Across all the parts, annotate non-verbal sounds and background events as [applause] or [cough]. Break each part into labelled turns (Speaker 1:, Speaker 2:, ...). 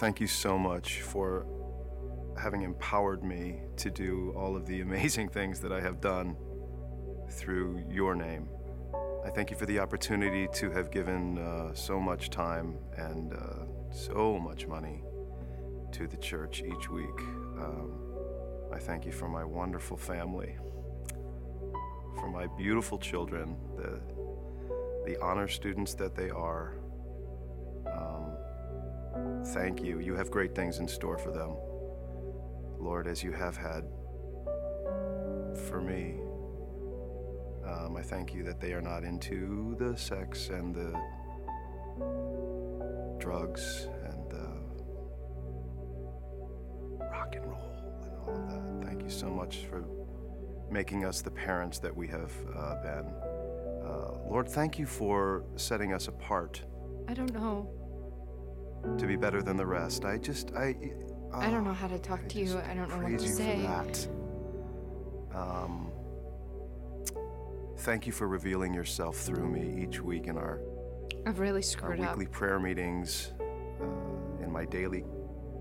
Speaker 1: thank you so much for having empowered me to do all of the [laughs] amazing things that I have done through your name. I thank you for the opportunity to have given uh, so much time and uh, so much money to the church each week. Um, I thank you for my wonderful family, for my beautiful children, the, the honor students that they are. Thank you. You have great things in store for them. Lord, as you have had for me. Um, I thank you that they are not into the sex and the drugs and the rock and roll and all of that. Thank you so much for making us the parents that we have uh, been. Uh, Lord, thank you for setting us apart
Speaker 2: I don't know.
Speaker 1: To be better than the rest. I just, I.
Speaker 2: I don't know
Speaker 1: oh,
Speaker 2: how to talk
Speaker 1: I
Speaker 2: to you. I don't know what to
Speaker 1: you
Speaker 2: say.
Speaker 1: For that. Um, thank you for revealing yourself through me each week in our,
Speaker 2: I've really
Speaker 1: our
Speaker 2: screwed up.
Speaker 1: weekly prayer meetings, uh, in my daily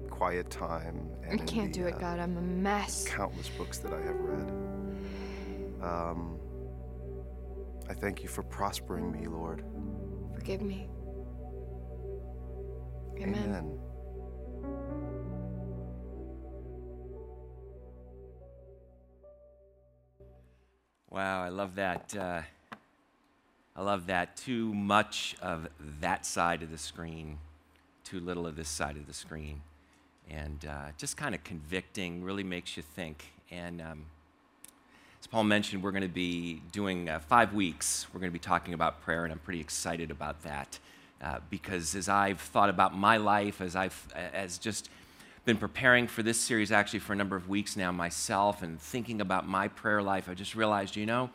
Speaker 1: quiet time,
Speaker 2: I
Speaker 1: and in
Speaker 2: can't
Speaker 1: the,
Speaker 2: do it,
Speaker 1: uh,
Speaker 2: God. I'm a mess.
Speaker 1: countless books that I have read. Um, I thank you for prospering me, Lord.
Speaker 2: Forgive me. Amen.
Speaker 1: Amen.
Speaker 3: Wow, I love that. Uh, I love that. Too much of that side of the screen, too little of this side of the screen. And uh, just kind of convicting, really makes you think. And um, as Paul mentioned, we're going to be doing uh, five weeks. We're going to be talking about prayer, and I'm pretty excited about that uh, because as I've thought about my life, as I've as just been preparing for this series actually for a number of weeks now myself, and thinking about my prayer life, I just realized, you know,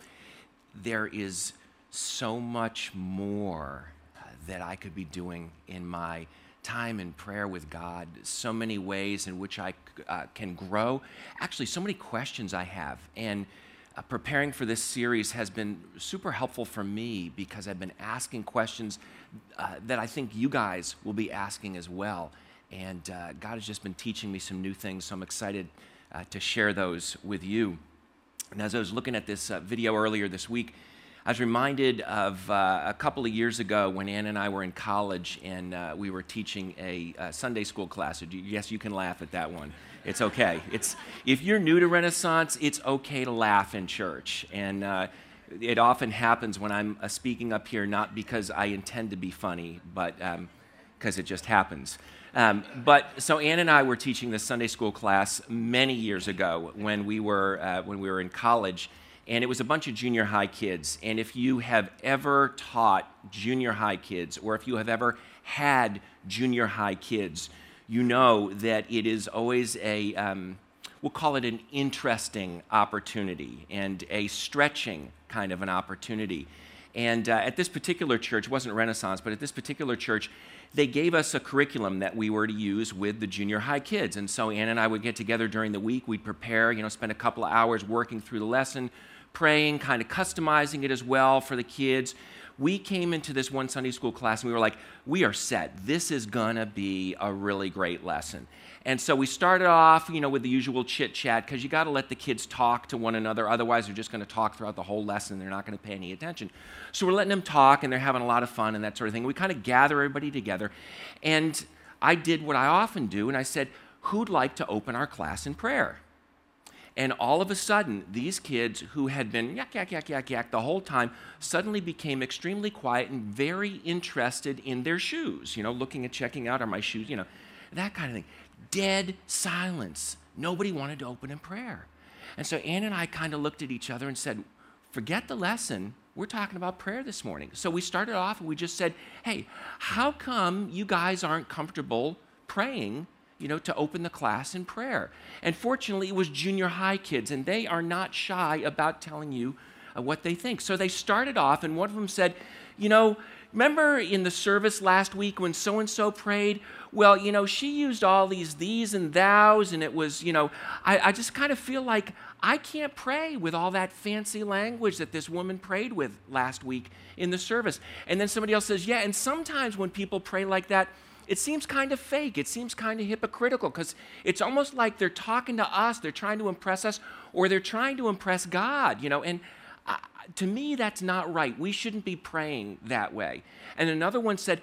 Speaker 3: there is so much more uh, that I could be doing in my time in prayer with God, so many ways in which I uh, can grow. Actually, so many questions I have. And uh, preparing for this series has been super helpful for me because I've been asking questions uh, that I think you guys will be asking as well. And uh, God has just been teaching me some new things, so I'm excited uh, to share those with you. And as I was looking at this uh, video earlier this week, I was reminded of uh, a couple of years ago when Ann and I were in college and we were teaching a, uh Sunday school class. Yes, you can laugh at that one. It's okay. It's, if you're new to Renaissance, it's okay to laugh in church. And uh, it often happens when I'm uh, speaking up here, not because I intend to be funny, but because it just happens. Um, but so Ann and I were teaching this Sunday school class many years ago when we were uh, when we were in college, and it was a bunch of junior high kids. And if you have ever taught junior high kids, or if you have ever had junior high kids, you know that it is always a um, we'll call it an interesting opportunity and a stretching kind of an opportunity. And uh, at this particular church, it wasn't Renaissance, but at this particular church, they gave us a curriculum that we were to use with the junior high kids. And so Ann and I would get together during the week. We'd prepare, you know, spend a couple of hours working through the lesson, praying, kind of customizing it as well for the kids. We came into this one Sunday school class and we were like, we are set. This is going to be a really great lesson. And so we started off, you know, with the usual chit chat because you got to let the kids talk to one another. Otherwise, they're just going to talk throughout the whole lesson. And they're not going to pay any attention. So we're letting them talk and they're having a lot of fun and that sort of thing. We kind of gather everybody together. And I did what I often do and I said, Who'd like to open our class in prayer? And all of a sudden, these kids who had been yak, yak, yak, yak, yak the whole time suddenly became extremely quiet and very interested in their shoes, you know, looking and checking out, are my shoes, you know, that kind of thing dead silence. Nobody wanted to open in prayer. And so Ann and I kind of looked at each other and said, forget the lesson. We're talking about prayer this morning. So we started off and we just said, hey, how come you guys aren't comfortable praying, you know, to open the class in prayer? And fortunately, it was junior high kids, and they are not shy about telling you uh, what they think. So they started off, and one of them said, you know, remember in the service last week when so and so prayed? Well, you know, she used all these these and thous, and it was, you know, I, I just kind of feel like I can't pray with all that fancy language that this woman prayed with last week in the service. And then somebody else says, yeah, and sometimes when people pray like that, it seems kind of fake. It seems kind of hypocritical because it's almost like they're talking to us, they're trying to impress us, or they're trying to impress God, you know. And uh, to me, that's not right. We shouldn't be praying that way. And another one said,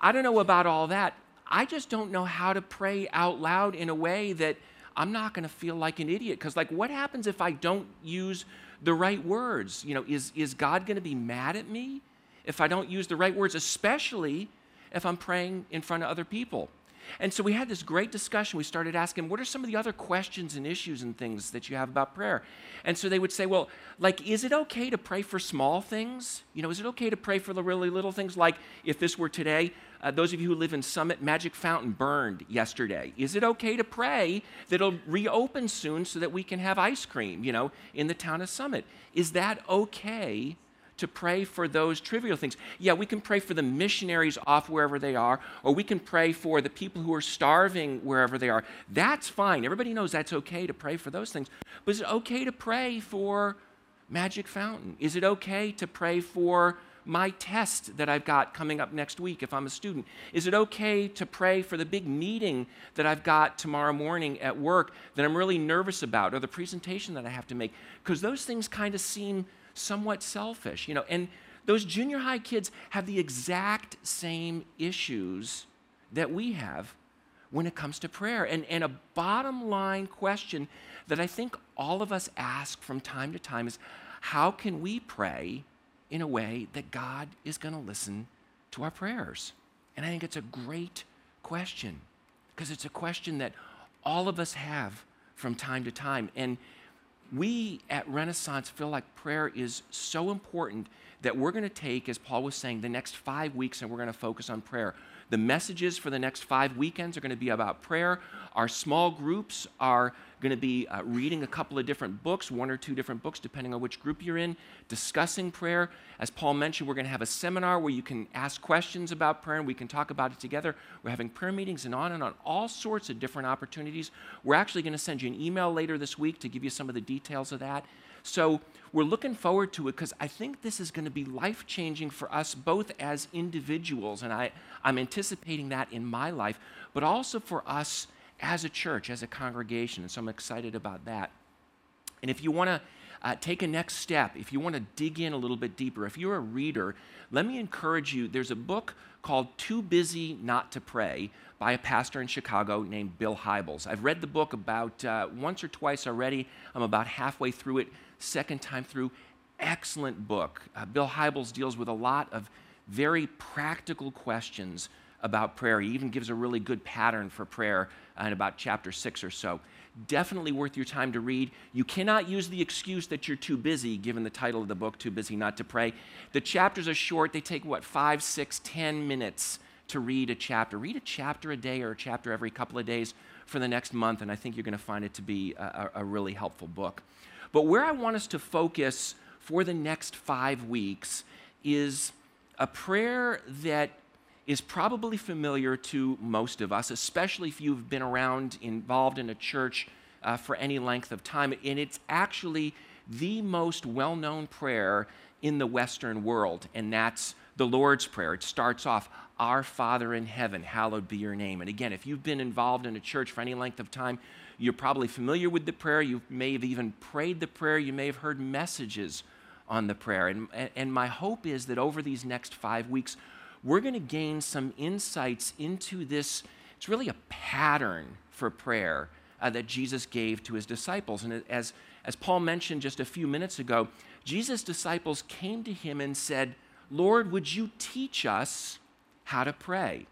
Speaker 3: I don't know about all that. I just don't know how to pray out loud in a way that I'm not going to feel like an idiot. Because, like, what happens if I don't use the right words? You know, is, is God going to be mad at me if I don't use the right words, especially if I'm praying in front of other people? And so we had this great discussion. We started asking, what are some of the other questions and issues and things that you have about prayer? And so they would say, well, like, is it okay to pray for small things? You know, is it okay to pray for the really little things? Like, if this were today, uh, those of you who live in Summit, Magic Fountain burned yesterday. Is it okay to pray that it'll reopen soon so that we can have ice cream, you know, in the town of Summit? Is that okay to pray for those trivial things. Yeah, we can pray for the missionaries off wherever they are, or we can pray for the people who are starving wherever they are. That's fine. Everybody knows that's okay to pray for those things. But is it okay to pray for Magic Fountain? Is it okay to pray for my test that I've got coming up next week if I'm a student? Is it okay to pray for the big meeting that I've got tomorrow morning at work that I'm really nervous about or the presentation that I have to make? Because those things kind of seem somewhat selfish, you know. And those junior high kids have the exact same issues that we have when it comes to prayer. And, and a bottom line question that I think all of us ask from time to time is how can we pray in a way that God is going to listen to our prayers? And I think it's a great question because it's a question that all of us have from time to time. And we at Renaissance feel like prayer is so important that we're going to take, as Paul was saying, the next five weeks and we're going to focus on prayer. The messages for the next five weekends are going to be about prayer. Our small groups are going to be uh, reading a couple of different books, one or two different books, depending on which group you're in, discussing prayer. As Paul mentioned, we're going to have a seminar where you can ask questions about prayer and we can talk about it together. We're having prayer meetings and on and on, all sorts of different opportunities. We're actually going to send you an email later this week to give you some of the details of that. So we're looking forward to it because I think this is going to be life changing for us both as individuals, and I, I'm anticipating that in my life, but also for us as a church, as a congregation. And so I'm excited about that. And if you want to uh, take a next step, if you want to dig in a little bit deeper, if you're a reader, let me encourage you. There's a book called Too Busy Not to Pray by a pastor in Chicago named Bill Hybels. I've read the book about uh, once or twice already. I'm about halfway through it, second time through. Excellent book. Uh, Bill Hybels deals with a lot of very practical questions about prayer. He even gives a really good pattern for prayer in about chapter six or so. Definitely worth your time to read. You cannot use the excuse that you're too busy, given the title of the book, Too Busy Not to Pray. The chapters are short, they take what, five, six, ten minutes to read a chapter. Read a chapter a day or a chapter every couple of days for the next month, and I think you're going to find it to be a, a really helpful book. But where I want us to focus for the next five weeks is a prayer that is probably familiar to most of us, especially if you've been around, involved in a church uh, for any length of time. And it's actually the most well known prayer in the Western world, and that's the Lord's Prayer. It starts off, Our Father in heaven, hallowed be your name. And again, if you've been involved in a church for any length of time, you're probably familiar with the prayer. You may have even prayed the prayer. You may have heard messages on the prayer. And, and my hope is that over these next five weeks, we're going to gain some insights into this. It's really a pattern for prayer uh, that Jesus gave to his disciples. And as, as Paul mentioned just a few minutes ago, Jesus' disciples came to him and said, Lord, would you teach us how to pray?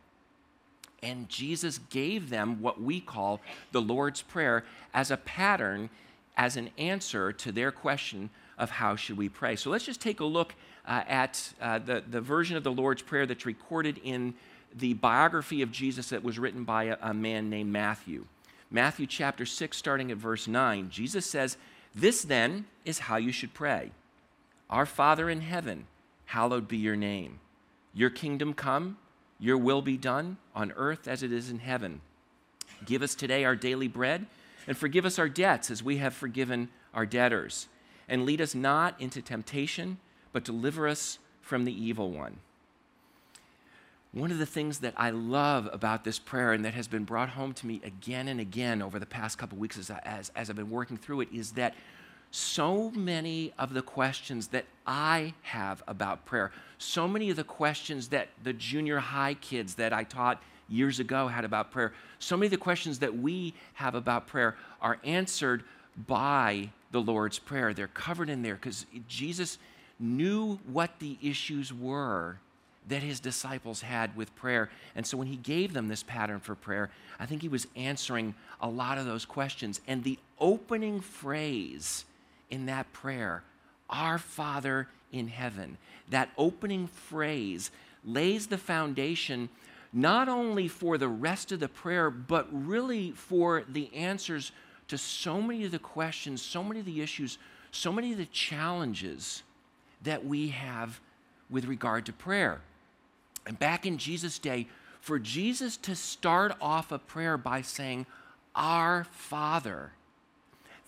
Speaker 3: And Jesus gave them what we call the Lord's Prayer as a pattern, as an answer to their question of how should we pray. So let's just take a look uh, at uh, the, the version of the Lord's Prayer that's recorded in the biography of Jesus that was written by a, a man named Matthew. Matthew chapter 6, starting at verse 9, Jesus says, This then is how you should pray Our Father in heaven, hallowed be your name. Your kingdom come, your will be done on earth as it is in heaven. Give us today our daily bread, and forgive us our debts as we have forgiven our debtors. And lead us not into temptation, but deliver us from the evil one. one of the things that I love about this prayer and that has been brought home to me again and again over the past couple weeks as, as, as I've been working through it is that so many of the questions that I have about prayer, so many of the questions that the junior high kids that I taught years ago had about prayer, so many of the questions that we have about prayer are answered by the Lord's Prayer. They're covered in there because Jesus knew what the issues were that his disciples had with prayer. And so when he gave them this pattern for prayer, I think he was answering a lot of those questions. And the opening phrase in that prayer, Our Father in heaven, that opening phrase lays the foundation not only for the rest of the prayer, but really for the answers to so many of the questions, so many of the issues, so many of the challenges that we have with regard to prayer. And back in Jesus' day, for Jesus to start off a prayer by saying, Our Father,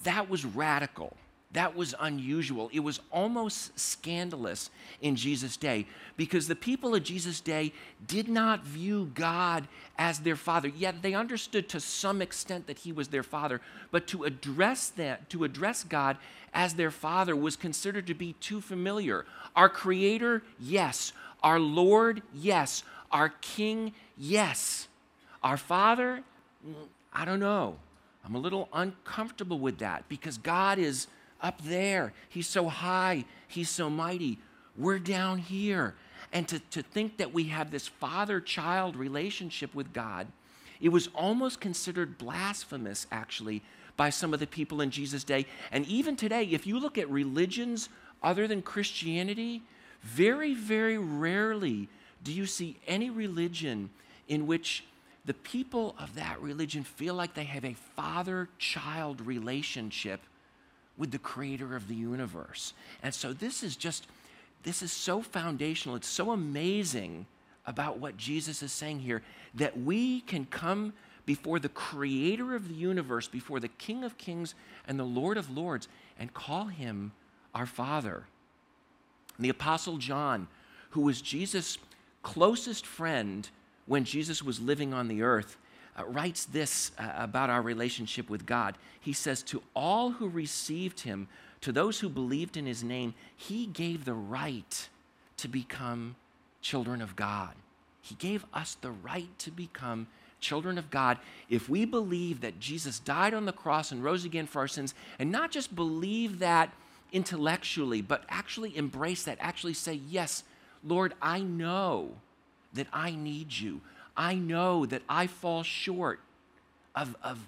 Speaker 3: that was radical. That was unusual. It was almost scandalous in Jesus' day because the people of Jesus' day did not view God as their father. Yet they understood to some extent that he was their father, but to address that, to address God as their father was considered to be too familiar. Our creator, yes. Our Lord, yes. Our king, yes. Our father, mm, I don't know. I'm a little uncomfortable with that because God is up there. He's so high, He's so mighty. We're down here. And to, to think that we have this father child relationship with God, it was almost considered blasphemous, actually, by some of the people in Jesus' day. And even today, if you look at religions other than Christianity, very, very rarely do you see any religion in which the people of that religion feel like they have a father child relationship with the creator of the universe. And so this is just, this is so foundational. It's so amazing about what Jesus is saying here that we can come before the creator of the universe, before the King of kings and the Lord of lords, and call him our Father. And the Apostle John, who was Jesus' closest friend when Jesus was living on the earth, uh, writes this uh, about our relationship with God. He says, To all who received him, to those who believed in his name, he gave the right to become children of God. He gave us the right to become children of God if we believe that Jesus died on the cross and rose again for our sins, and not just believe that intellectually, but actually embrace that, actually say, Yes, Lord, I know that I need you. I know that I fall short of, of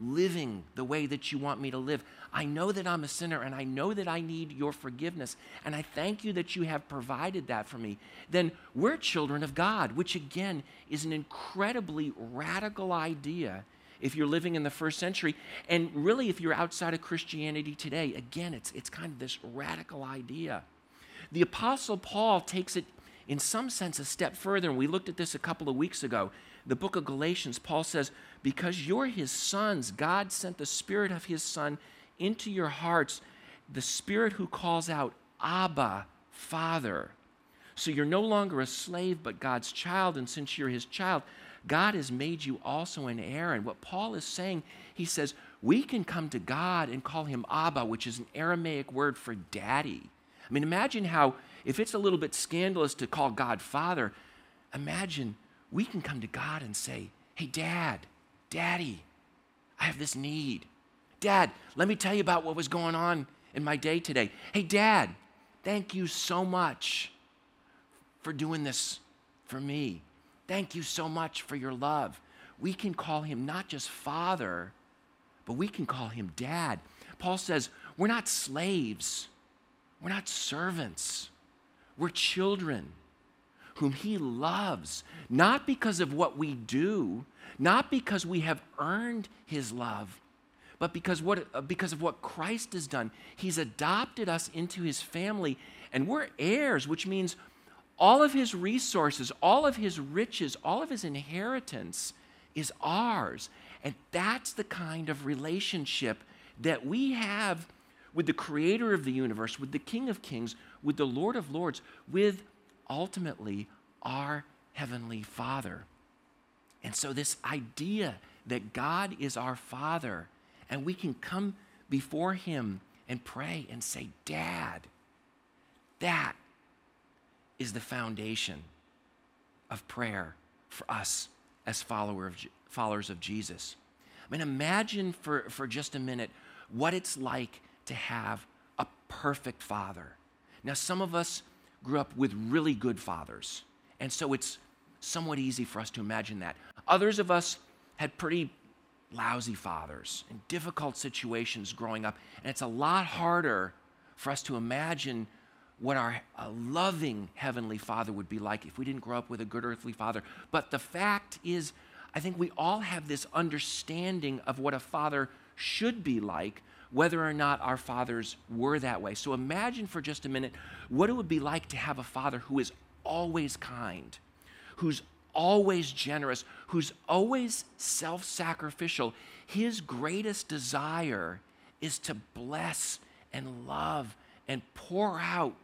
Speaker 3: living the way that you want me to live. I know that I'm a sinner and I know that I need your forgiveness. And I thank you that you have provided that for me. Then we're children of God, which again is an incredibly radical idea if you're living in the first century. And really, if you're outside of Christianity today, again, it's, it's kind of this radical idea. The Apostle Paul takes it in some sense, a step further, and we looked at this a couple of weeks ago. The book of Galatians, Paul says, Because you're his sons, God sent the Spirit of his Son into your hearts, the Spirit who calls out, Abba, Father. So you're no longer a slave, but God's child, and since you're his child, God has made you also an heir. And what Paul is saying, he says, we can come to God and call him Abba, which is an Aramaic word for daddy. I mean, imagine how if it's a little bit scandalous to call God Father, imagine we can come to God and say, Hey, Dad, Daddy, I have this need. Dad, let me tell you about what was going on in my day today. Hey, Dad, thank you so much for doing this for me. Thank you so much for your love. We can call him not just Father, but we can call him Dad. Paul says, We're not slaves, we're not servants. We're children whom He loves, not because of what we do, not because we have earned His love, but because, what, uh, because of what Christ has done. He's adopted us into His family, and we're heirs, which means all of His resources, all of His riches, all of His inheritance is ours. And that's the kind of relationship that we have with the creator of the universe, with the King of Kings, with the Lord of Lords, with ultimately our Heavenly Father. And so, this idea that God is our Father and we can come before Him and pray and say, Dad, that is the foundation of prayer for us as follower of, followers of Jesus. I mean, imagine for, for just a minute what it's like to have a perfect father. Now, some of us grew up with really good fathers, and so it's somewhat easy for us to imagine that. Others of us had pretty lousy fathers and difficult situations growing up, and it's a lot harder for us to imagine what our loving Heavenly Father would be like if we didn't grow up with a good earthly father. But the fact is, I think we all have this understanding of what a father should be like, whether or not our fathers were that way. So imagine for just a minute what it would be like to have a father who is always kind, who's always generous, who's always self sacrificial. His greatest desire is to bless and love and pour out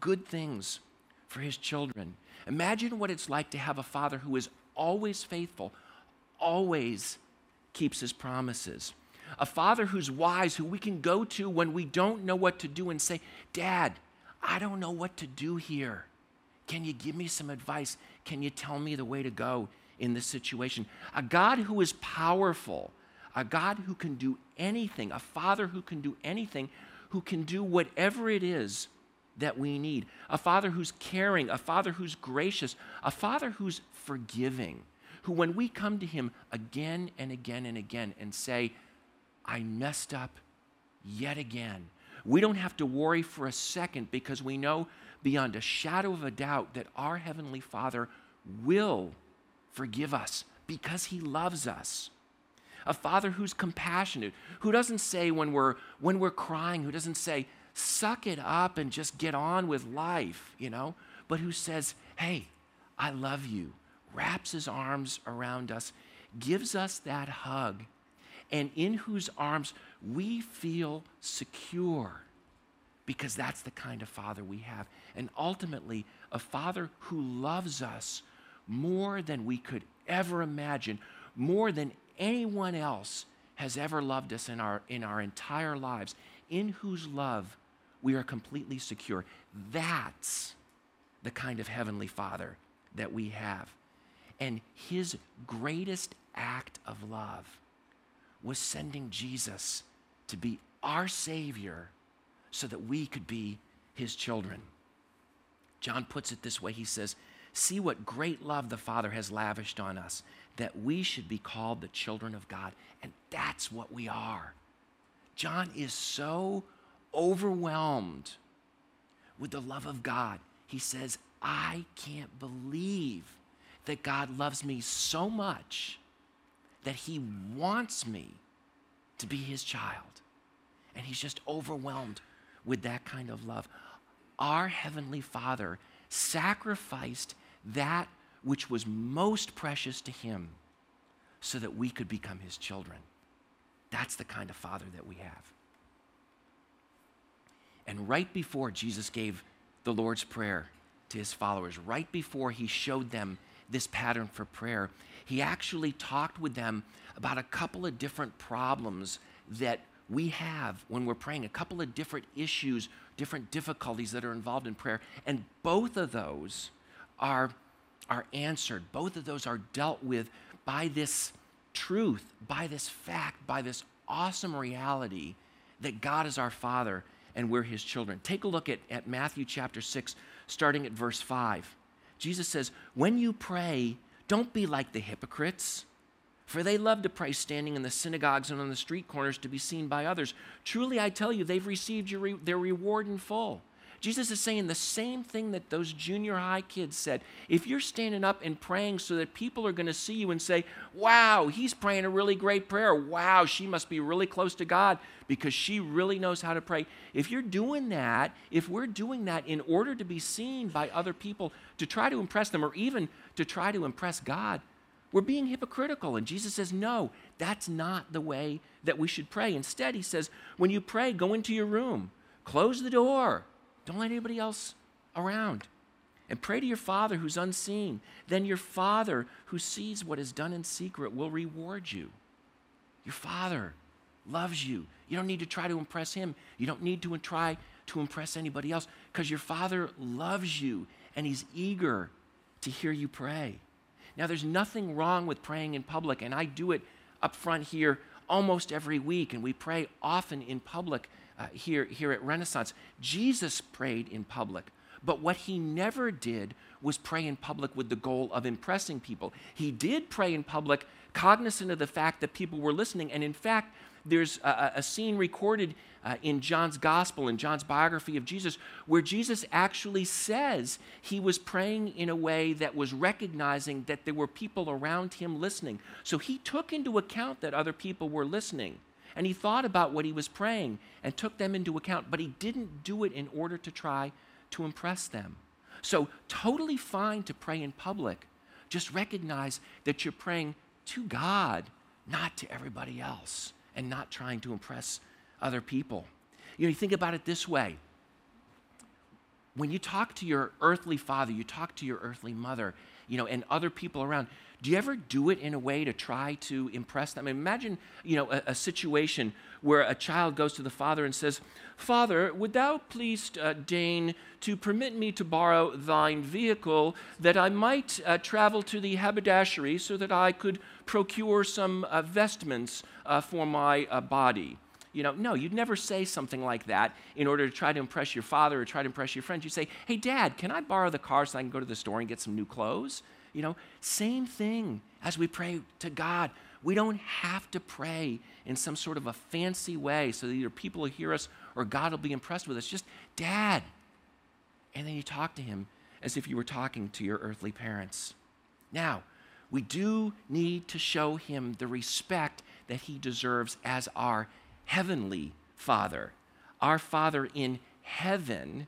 Speaker 3: good things for his children. Imagine what it's like to have a father who is always faithful, always keeps his promises. A father who's wise, who we can go to when we don't know what to do and say, Dad, I don't know what to do here. Can you give me some advice? Can you tell me the way to go in this situation? A God who is powerful, a God who can do anything, a father who can do anything, who can do whatever it is that we need. A father who's caring, a father who's gracious, a father who's forgiving, who, when we come to him again and again and again and say, I messed up yet again, we don't have to worry for a second because we know beyond a shadow of a doubt that our Heavenly Father will forgive us because He loves us. A Father who's compassionate, who doesn't say when we're, when we're crying, who doesn't say, suck it up and just get on with life, you know, but who says, hey, I love you, wraps his arms around us, gives us that hug, and in whose arms we feel secure because that's the kind of father we have. And ultimately, a father who loves us more than we could ever imagine, more than anyone else has ever loved us in our, in our entire lives, in whose love we are completely secure. That's the kind of heavenly father that we have. And his greatest act of love was sending Jesus to be our Savior so that we could be his children. John puts it this way he says, See what great love the Father has lavished on us, that we should be called the children of God. And that's what we are. John is so overwhelmed with the love of God. He says, I can't believe that God loves me so much that he wants me to be his child. And he's just overwhelmed with that kind of love. Our Heavenly Father sacrificed that which was most precious to him so that we could become his children. That's the kind of Father that we have. And right before Jesus gave the Lord's Prayer to his followers, right before he showed them this pattern for prayer, he actually talked with them about a couple of different problems that we have when we're praying, a couple of different issues, different difficulties that are involved in prayer. And both of those are, are answered, both of those are dealt with by this truth, by this fact, by this awesome reality that God is our Father and we're his children. Take a look at, at Matthew chapter 6, starting at verse 5. Jesus says, When you pray, don't be like the hypocrites, for they love to pray standing in the synagogues and on the street corners to be seen by others. Truly, I tell you, they've received re- their reward in full. Jesus is saying the same thing that those junior high kids said. If you're standing up and praying so that people are going to see you and say, wow, he's praying a really great prayer. Wow, she must be really close to God because she really knows how to pray. If you're doing that, if we're doing that in order to be seen by other people, to try to impress them, or even to try to impress God, we're being hypocritical. And Jesus says, no, that's not the way that we should pray. Instead, he says, when you pray, go into your room, close the door, don't let anybody else around. and pray to your Father who's unseen. Then your Father who sees what is done in secret will reward you. Your Father loves you. You don't need to try to impress Him. You don't need to try to impress anybody else because your Father loves you and He's eager to hear you pray. Now, there's nothing wrong with praying in public, and I do it up front here almost every week, and we pray often in public uh, here, here at Renaissance. Jesus prayed in public, but what he never did was pray in public with the goal of impressing people. He did pray in public, cognizant of the fact that people were listening, and in fact, there's a, a scene recorded uh, in John's gospel, in John's biography of Jesus, where Jesus actually says he was praying in a way that was recognizing that there were people around him listening. So he took into account that other people were listening. And he thought about what he was praying and took them into account, but he didn't do it in order to try to impress them. So, totally fine to pray in public. Just recognize that you're praying to God, not to everybody else and not trying to impress other people. You know, you think about it this way when you talk to your earthly father, you talk to your earthly mother, you know, and other people around, do you ever do it in a way to try to impress them? Imagine, you know, a, a situation where a child goes to the father and says, Father, would thou please uh, deign to permit me to borrow thine vehicle that I might uh, travel to the haberdashery so that I could procure some uh, vestments uh, for my uh, body? You know, no, you'd never say something like that in order to try to impress your father or try to impress your friends. You'd say, hey, dad, can I borrow the car so I can go to the store and get some new clothes? You know, same thing as we pray to God. We don't have to pray in some sort of a fancy way so that either people will hear us or God will be impressed with us. Just, Dad. And then you talk to him as if you were talking to your earthly parents. Now, we do need to show him the respect that he deserves as our heavenly Father. Our Father in heaven,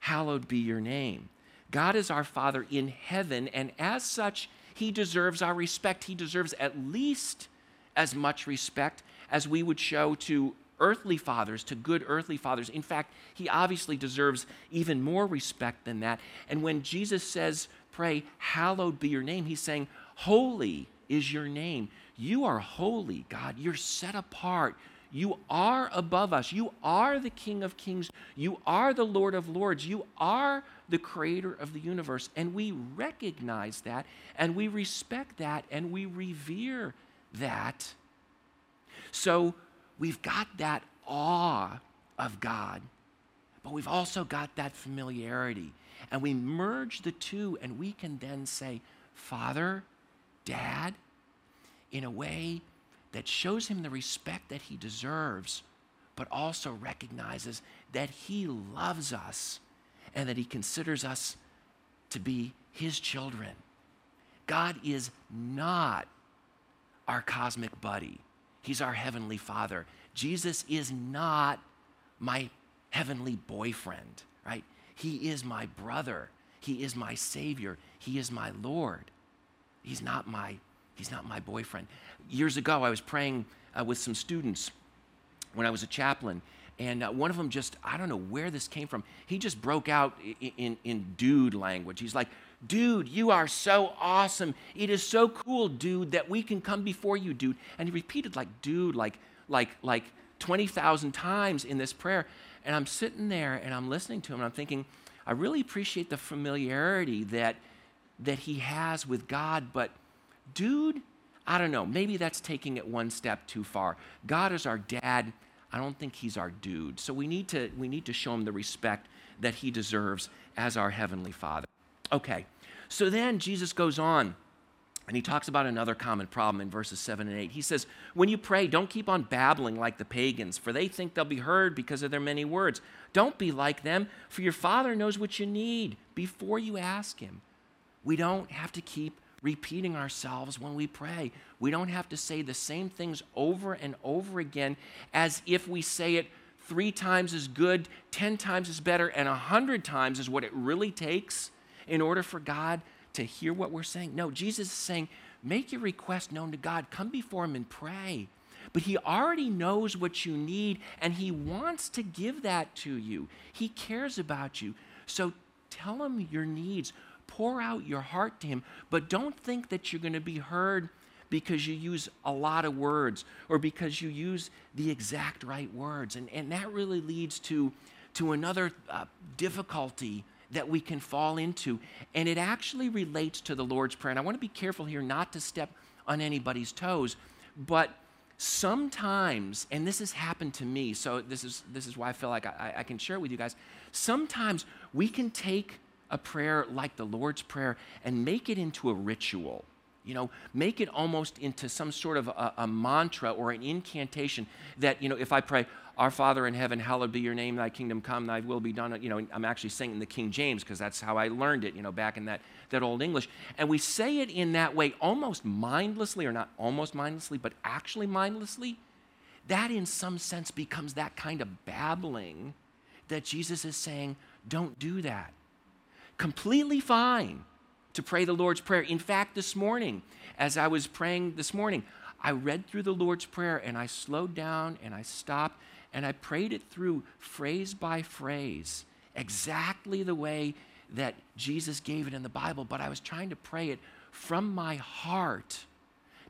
Speaker 3: hallowed be your name. God is our Father in heaven, and as such, He deserves our respect. He deserves at least as much respect as we would show to earthly fathers, to good earthly fathers. In fact, He obviously deserves even more respect than that. And when Jesus says, Pray, hallowed be your name, He's saying, Holy is your name. You are holy, God. You're set apart. You are above us. You are the King of Kings. You are the Lord of Lords. You are the creator of the universe. And we recognize that and we respect that and we revere that. So we've got that awe of God, but we've also got that familiarity. And we merge the two and we can then say, Father, Dad, in a way that shows him the respect that he deserves, but also recognizes that he loves us and that he considers us to be his children. God is not our cosmic buddy, he's our heavenly father. Jesus is not my heavenly boyfriend, right? He is my brother. He is my savior. He is my Lord. He's not my He's not my boyfriend. Years ago, I was praying uh, with some students when I was a chaplain, and uh, one of them just, I don't know where this came from. He just broke out in, in, in, dude language. He's like, Dude, you are so awesome. It is so cool, dude, that we can come before you, dude. And he repeated, like, dude, like, like, like 20,000 times in this prayer. And I'm sitting there and I'm listening to him and I'm thinking, I really appreciate the familiarity that, that he has with God, but dude, I don't know. Maybe that's taking it one step too far. God is our dad. I don't think he's our dude. So we need to, we need to show him the respect that he deserves as our heavenly father. Okay, so then Jesus goes on and he talks about another common problem in verses 7 and 8. He says, When you pray, don't keep on babbling like the pagans, for they think they'll be heard because of their many words. Don't be like them, for your Father knows what you need before you ask Him. We don't have to keep repeating ourselves when we pray. We don't have to say the same things over and over again as if we say it three times as good, 10 times as better, and 100 times is what it really takes in order for God to hear what we're saying. No, Jesus is saying, make your request known to God. Come before Him and pray. But He already knows what you need, and He wants to give that to you. He cares about you. So tell him your needs. Pour out your heart to him, but don't think that you're going to be heard because you use a lot of words or because you use the exact right words. And, and that really leads to, to another uh, difficulty that we can fall into. And it actually relates to the Lord's Prayer. And I want to be careful here not to step on anybody's toes, but sometimes, and this has happened to me, so this is, this is why I feel like I, I can share it with you guys. Sometimes we can take a prayer like the Lord's Prayer and make it into a ritual. You know, make it almost into some sort of a, a, mantra or an incantation that, you know, if I pray, Our Father in heaven, hallowed be your name, thy kingdom come, thy will be done. You know, I'm actually saying in the King James because that's how I learned it, you know, back in that, that old English. And we say it in that way almost mindlessly, or not almost mindlessly, but actually mindlessly. That in some sense becomes that kind of babbling that Jesus is saying, don't do that. Completely fine to pray the Lord's Prayer. In fact, this morning, as I was praying this morning, I read through the Lord's Prayer and I slowed down and I stopped and I prayed it through phrase by phrase, exactly the way that Jesus gave it in the Bible, but I was trying to pray it from my heart,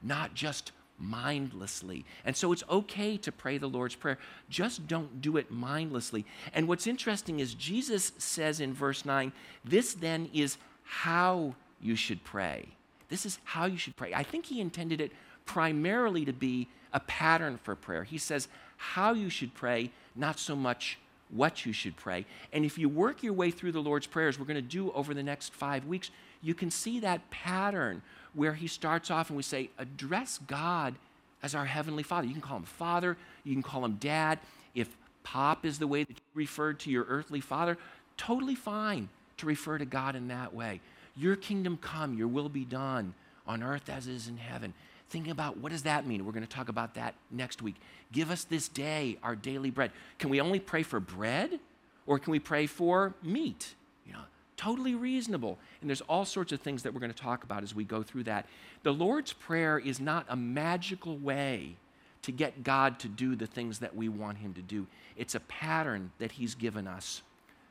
Speaker 3: not just mindlessly. And so it's okay to pray the Lord's Prayer, just don't do it mindlessly. And what's interesting is Jesus says in verse 9, this then is how you should pray. This is how you should pray. I think he intended it primarily to be a pattern for prayer. He says how you should pray, not so much what you should pray. And if you work your way through the Lord's prayers, we're going to do over the next five weeks, you can see that pattern where he starts off and we say, address God as our Heavenly Father. You can call him Father, you can call him Dad. If Pop is the way that you referred to your earthly father, totally fine to refer to God in that way. Your kingdom come, your will be done on earth as is in heaven. Thinking about what does that mean? We're going to talk about that next week. Give us this day our daily bread. Can we only pray for bread or can we pray for meat? You know, totally reasonable. And there's all sorts of things that we're going to talk about as we go through that. The Lord's Prayer is not a magical way to get God to do the things that we want Him to do. It's a pattern that He's given us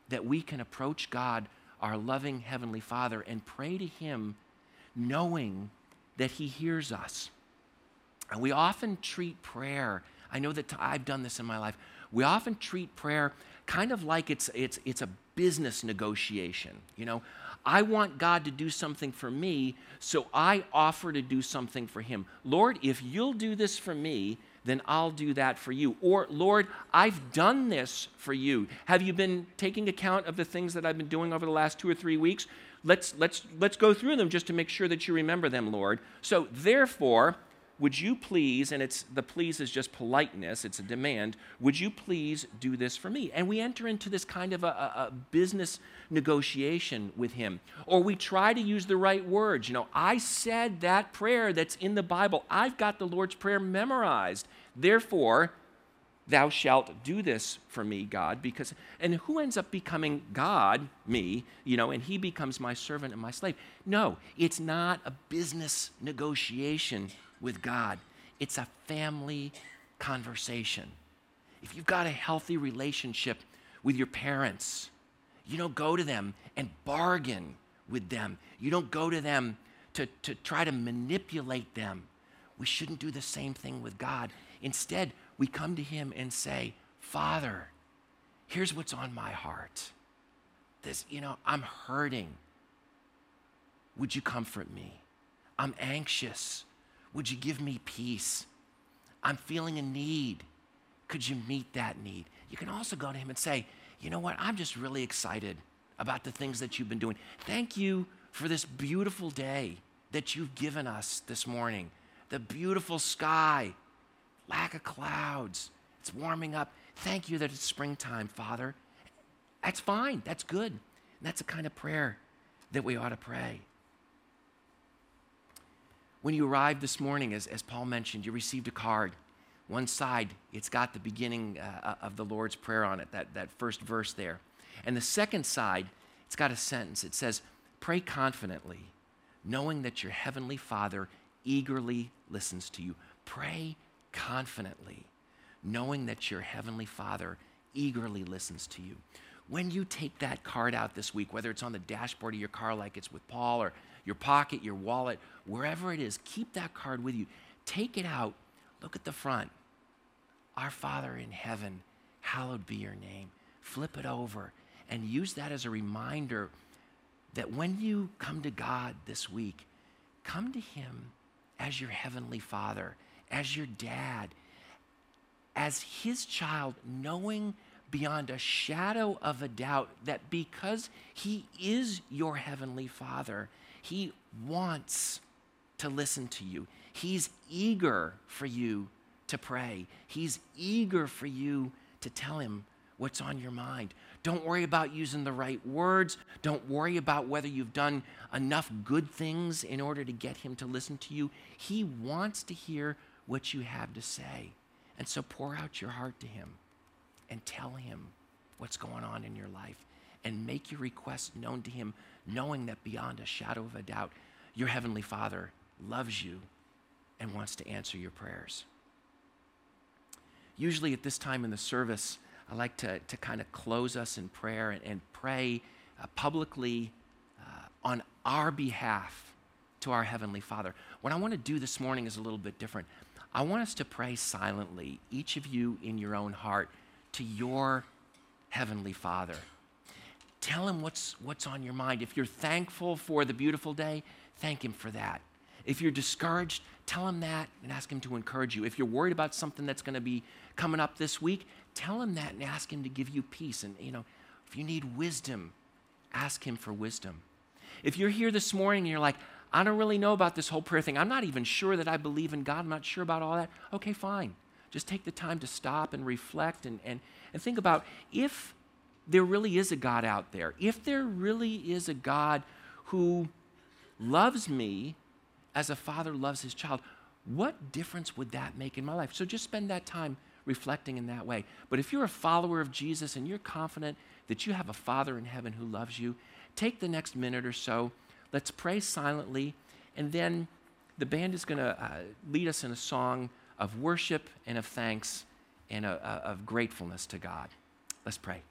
Speaker 3: that we can approach God our loving Heavenly Father and pray to Him knowing that He hears us. And we often treat prayer, I know that I've done this in my life, we often treat prayer kind of like it's, it's, it's a business negotiation. You know, I want God to do something for me, so I offer to do something for Him. Lord, if you'll do this for me, then I'll do that for you. Or, Lord, I've done this for you. Have you been taking account of the things that I've been doing over the last two or three weeks? Let's, let's, let's go through them just to make sure that you remember them, Lord. So, therefore, would you please, and it's the please is just politeness, it's a demand, would you please do this for me? And we enter into this kind of a, a, business negotiation with him. Or we try to use the right words. You know, I said that prayer that's in the Bible. I've got the Lord's Prayer memorized. Therefore, thou shalt do this for me, God, because, and who ends up becoming God, me, you know, and he becomes my servant and my slave? No, it's not a business negotiation with God. It's a family conversation. If you've got a healthy relationship with your parents, you don't go to them and bargain with them. You don't go to them to, to try to manipulate them. We shouldn't do the same thing with God. Instead, we come to Him and say, Father, here's what's on my heart. This, you know, I'm hurting. Would you comfort me? I'm anxious. Would you give me peace? I'm feeling a need. Could you meet that need? You can also go to him and say, you know what? I'm just really excited about the things that you've been doing. Thank you for this beautiful day that you've given us this morning. The beautiful sky, lack of clouds. It's warming up. Thank you that it's springtime, Father. That's fine. That's good. And that's the kind of prayer that we ought to pray. When you arrived this morning, as, as Paul mentioned, you received a card. One side, it's got the beginning uh, of the Lord's Prayer on it, that, that first verse there. And the second side, it's got a sentence. It says, Pray confidently, knowing that your heavenly Father eagerly listens to you. Pray confidently, knowing that your heavenly Father eagerly listens to you. when you take that card out this week, whether it's on the dashboard of your car like it's with Paul or your pocket, your wallet, wherever it is, keep that card with you. Take it out, look at the front. Our Father in heaven, hallowed be your name. Flip it over and use that as a reminder that when you come to God this week, come to Him as your heavenly Father, as your dad, as His child, knowing beyond a shadow of a doubt that because He is your heavenly Father, He wants to listen to you. He's eager for you to pray, He's eager for you to tell Him what's on your mind. Don't worry about using the right words. Don't worry about whether you've done enough good things in order to get him to listen to you. He wants to hear what you have to say. And so pour out your heart to him and tell him what's going on in your life and make your requests known to him, knowing that beyond a shadow of a doubt, your heavenly Father loves you and wants to answer your prayers. Usually at this time in the service, I like to, to kind of close us in prayer and, and pray uh, publicly uh, on our behalf to our Heavenly Father. What I want to do this morning is a little bit different. I want us to pray silently, each of you in your own heart, to your Heavenly Father. Tell Him what's, what's on your mind. If you're thankful for the beautiful day, thank Him for that. If you're discouraged, tell Him that and ask Him to encourage you. If you're worried about something that's going to be coming up this week, tell him that and ask him to give you peace. And, you know, if you need wisdom, ask him for wisdom. If you're here this morning and you're like, I don't really know about this whole prayer thing, I'm not even sure that I believe in God, I'm not sure about all that, okay, fine. Just take the time to stop and reflect and, and, and think about if there really is a God out there, if there really is a God who loves me as a father loves his child, what difference would that make in my life? So just spend that time reflecting in that way. But if you're a follower of Jesus and you're confident that you have a Father in heaven who loves you, take the next minute or so. Let's pray silently, and then the band is going to uh, lead us in a song of worship and of thanks and a, a, of gratefulness to God. Let's pray.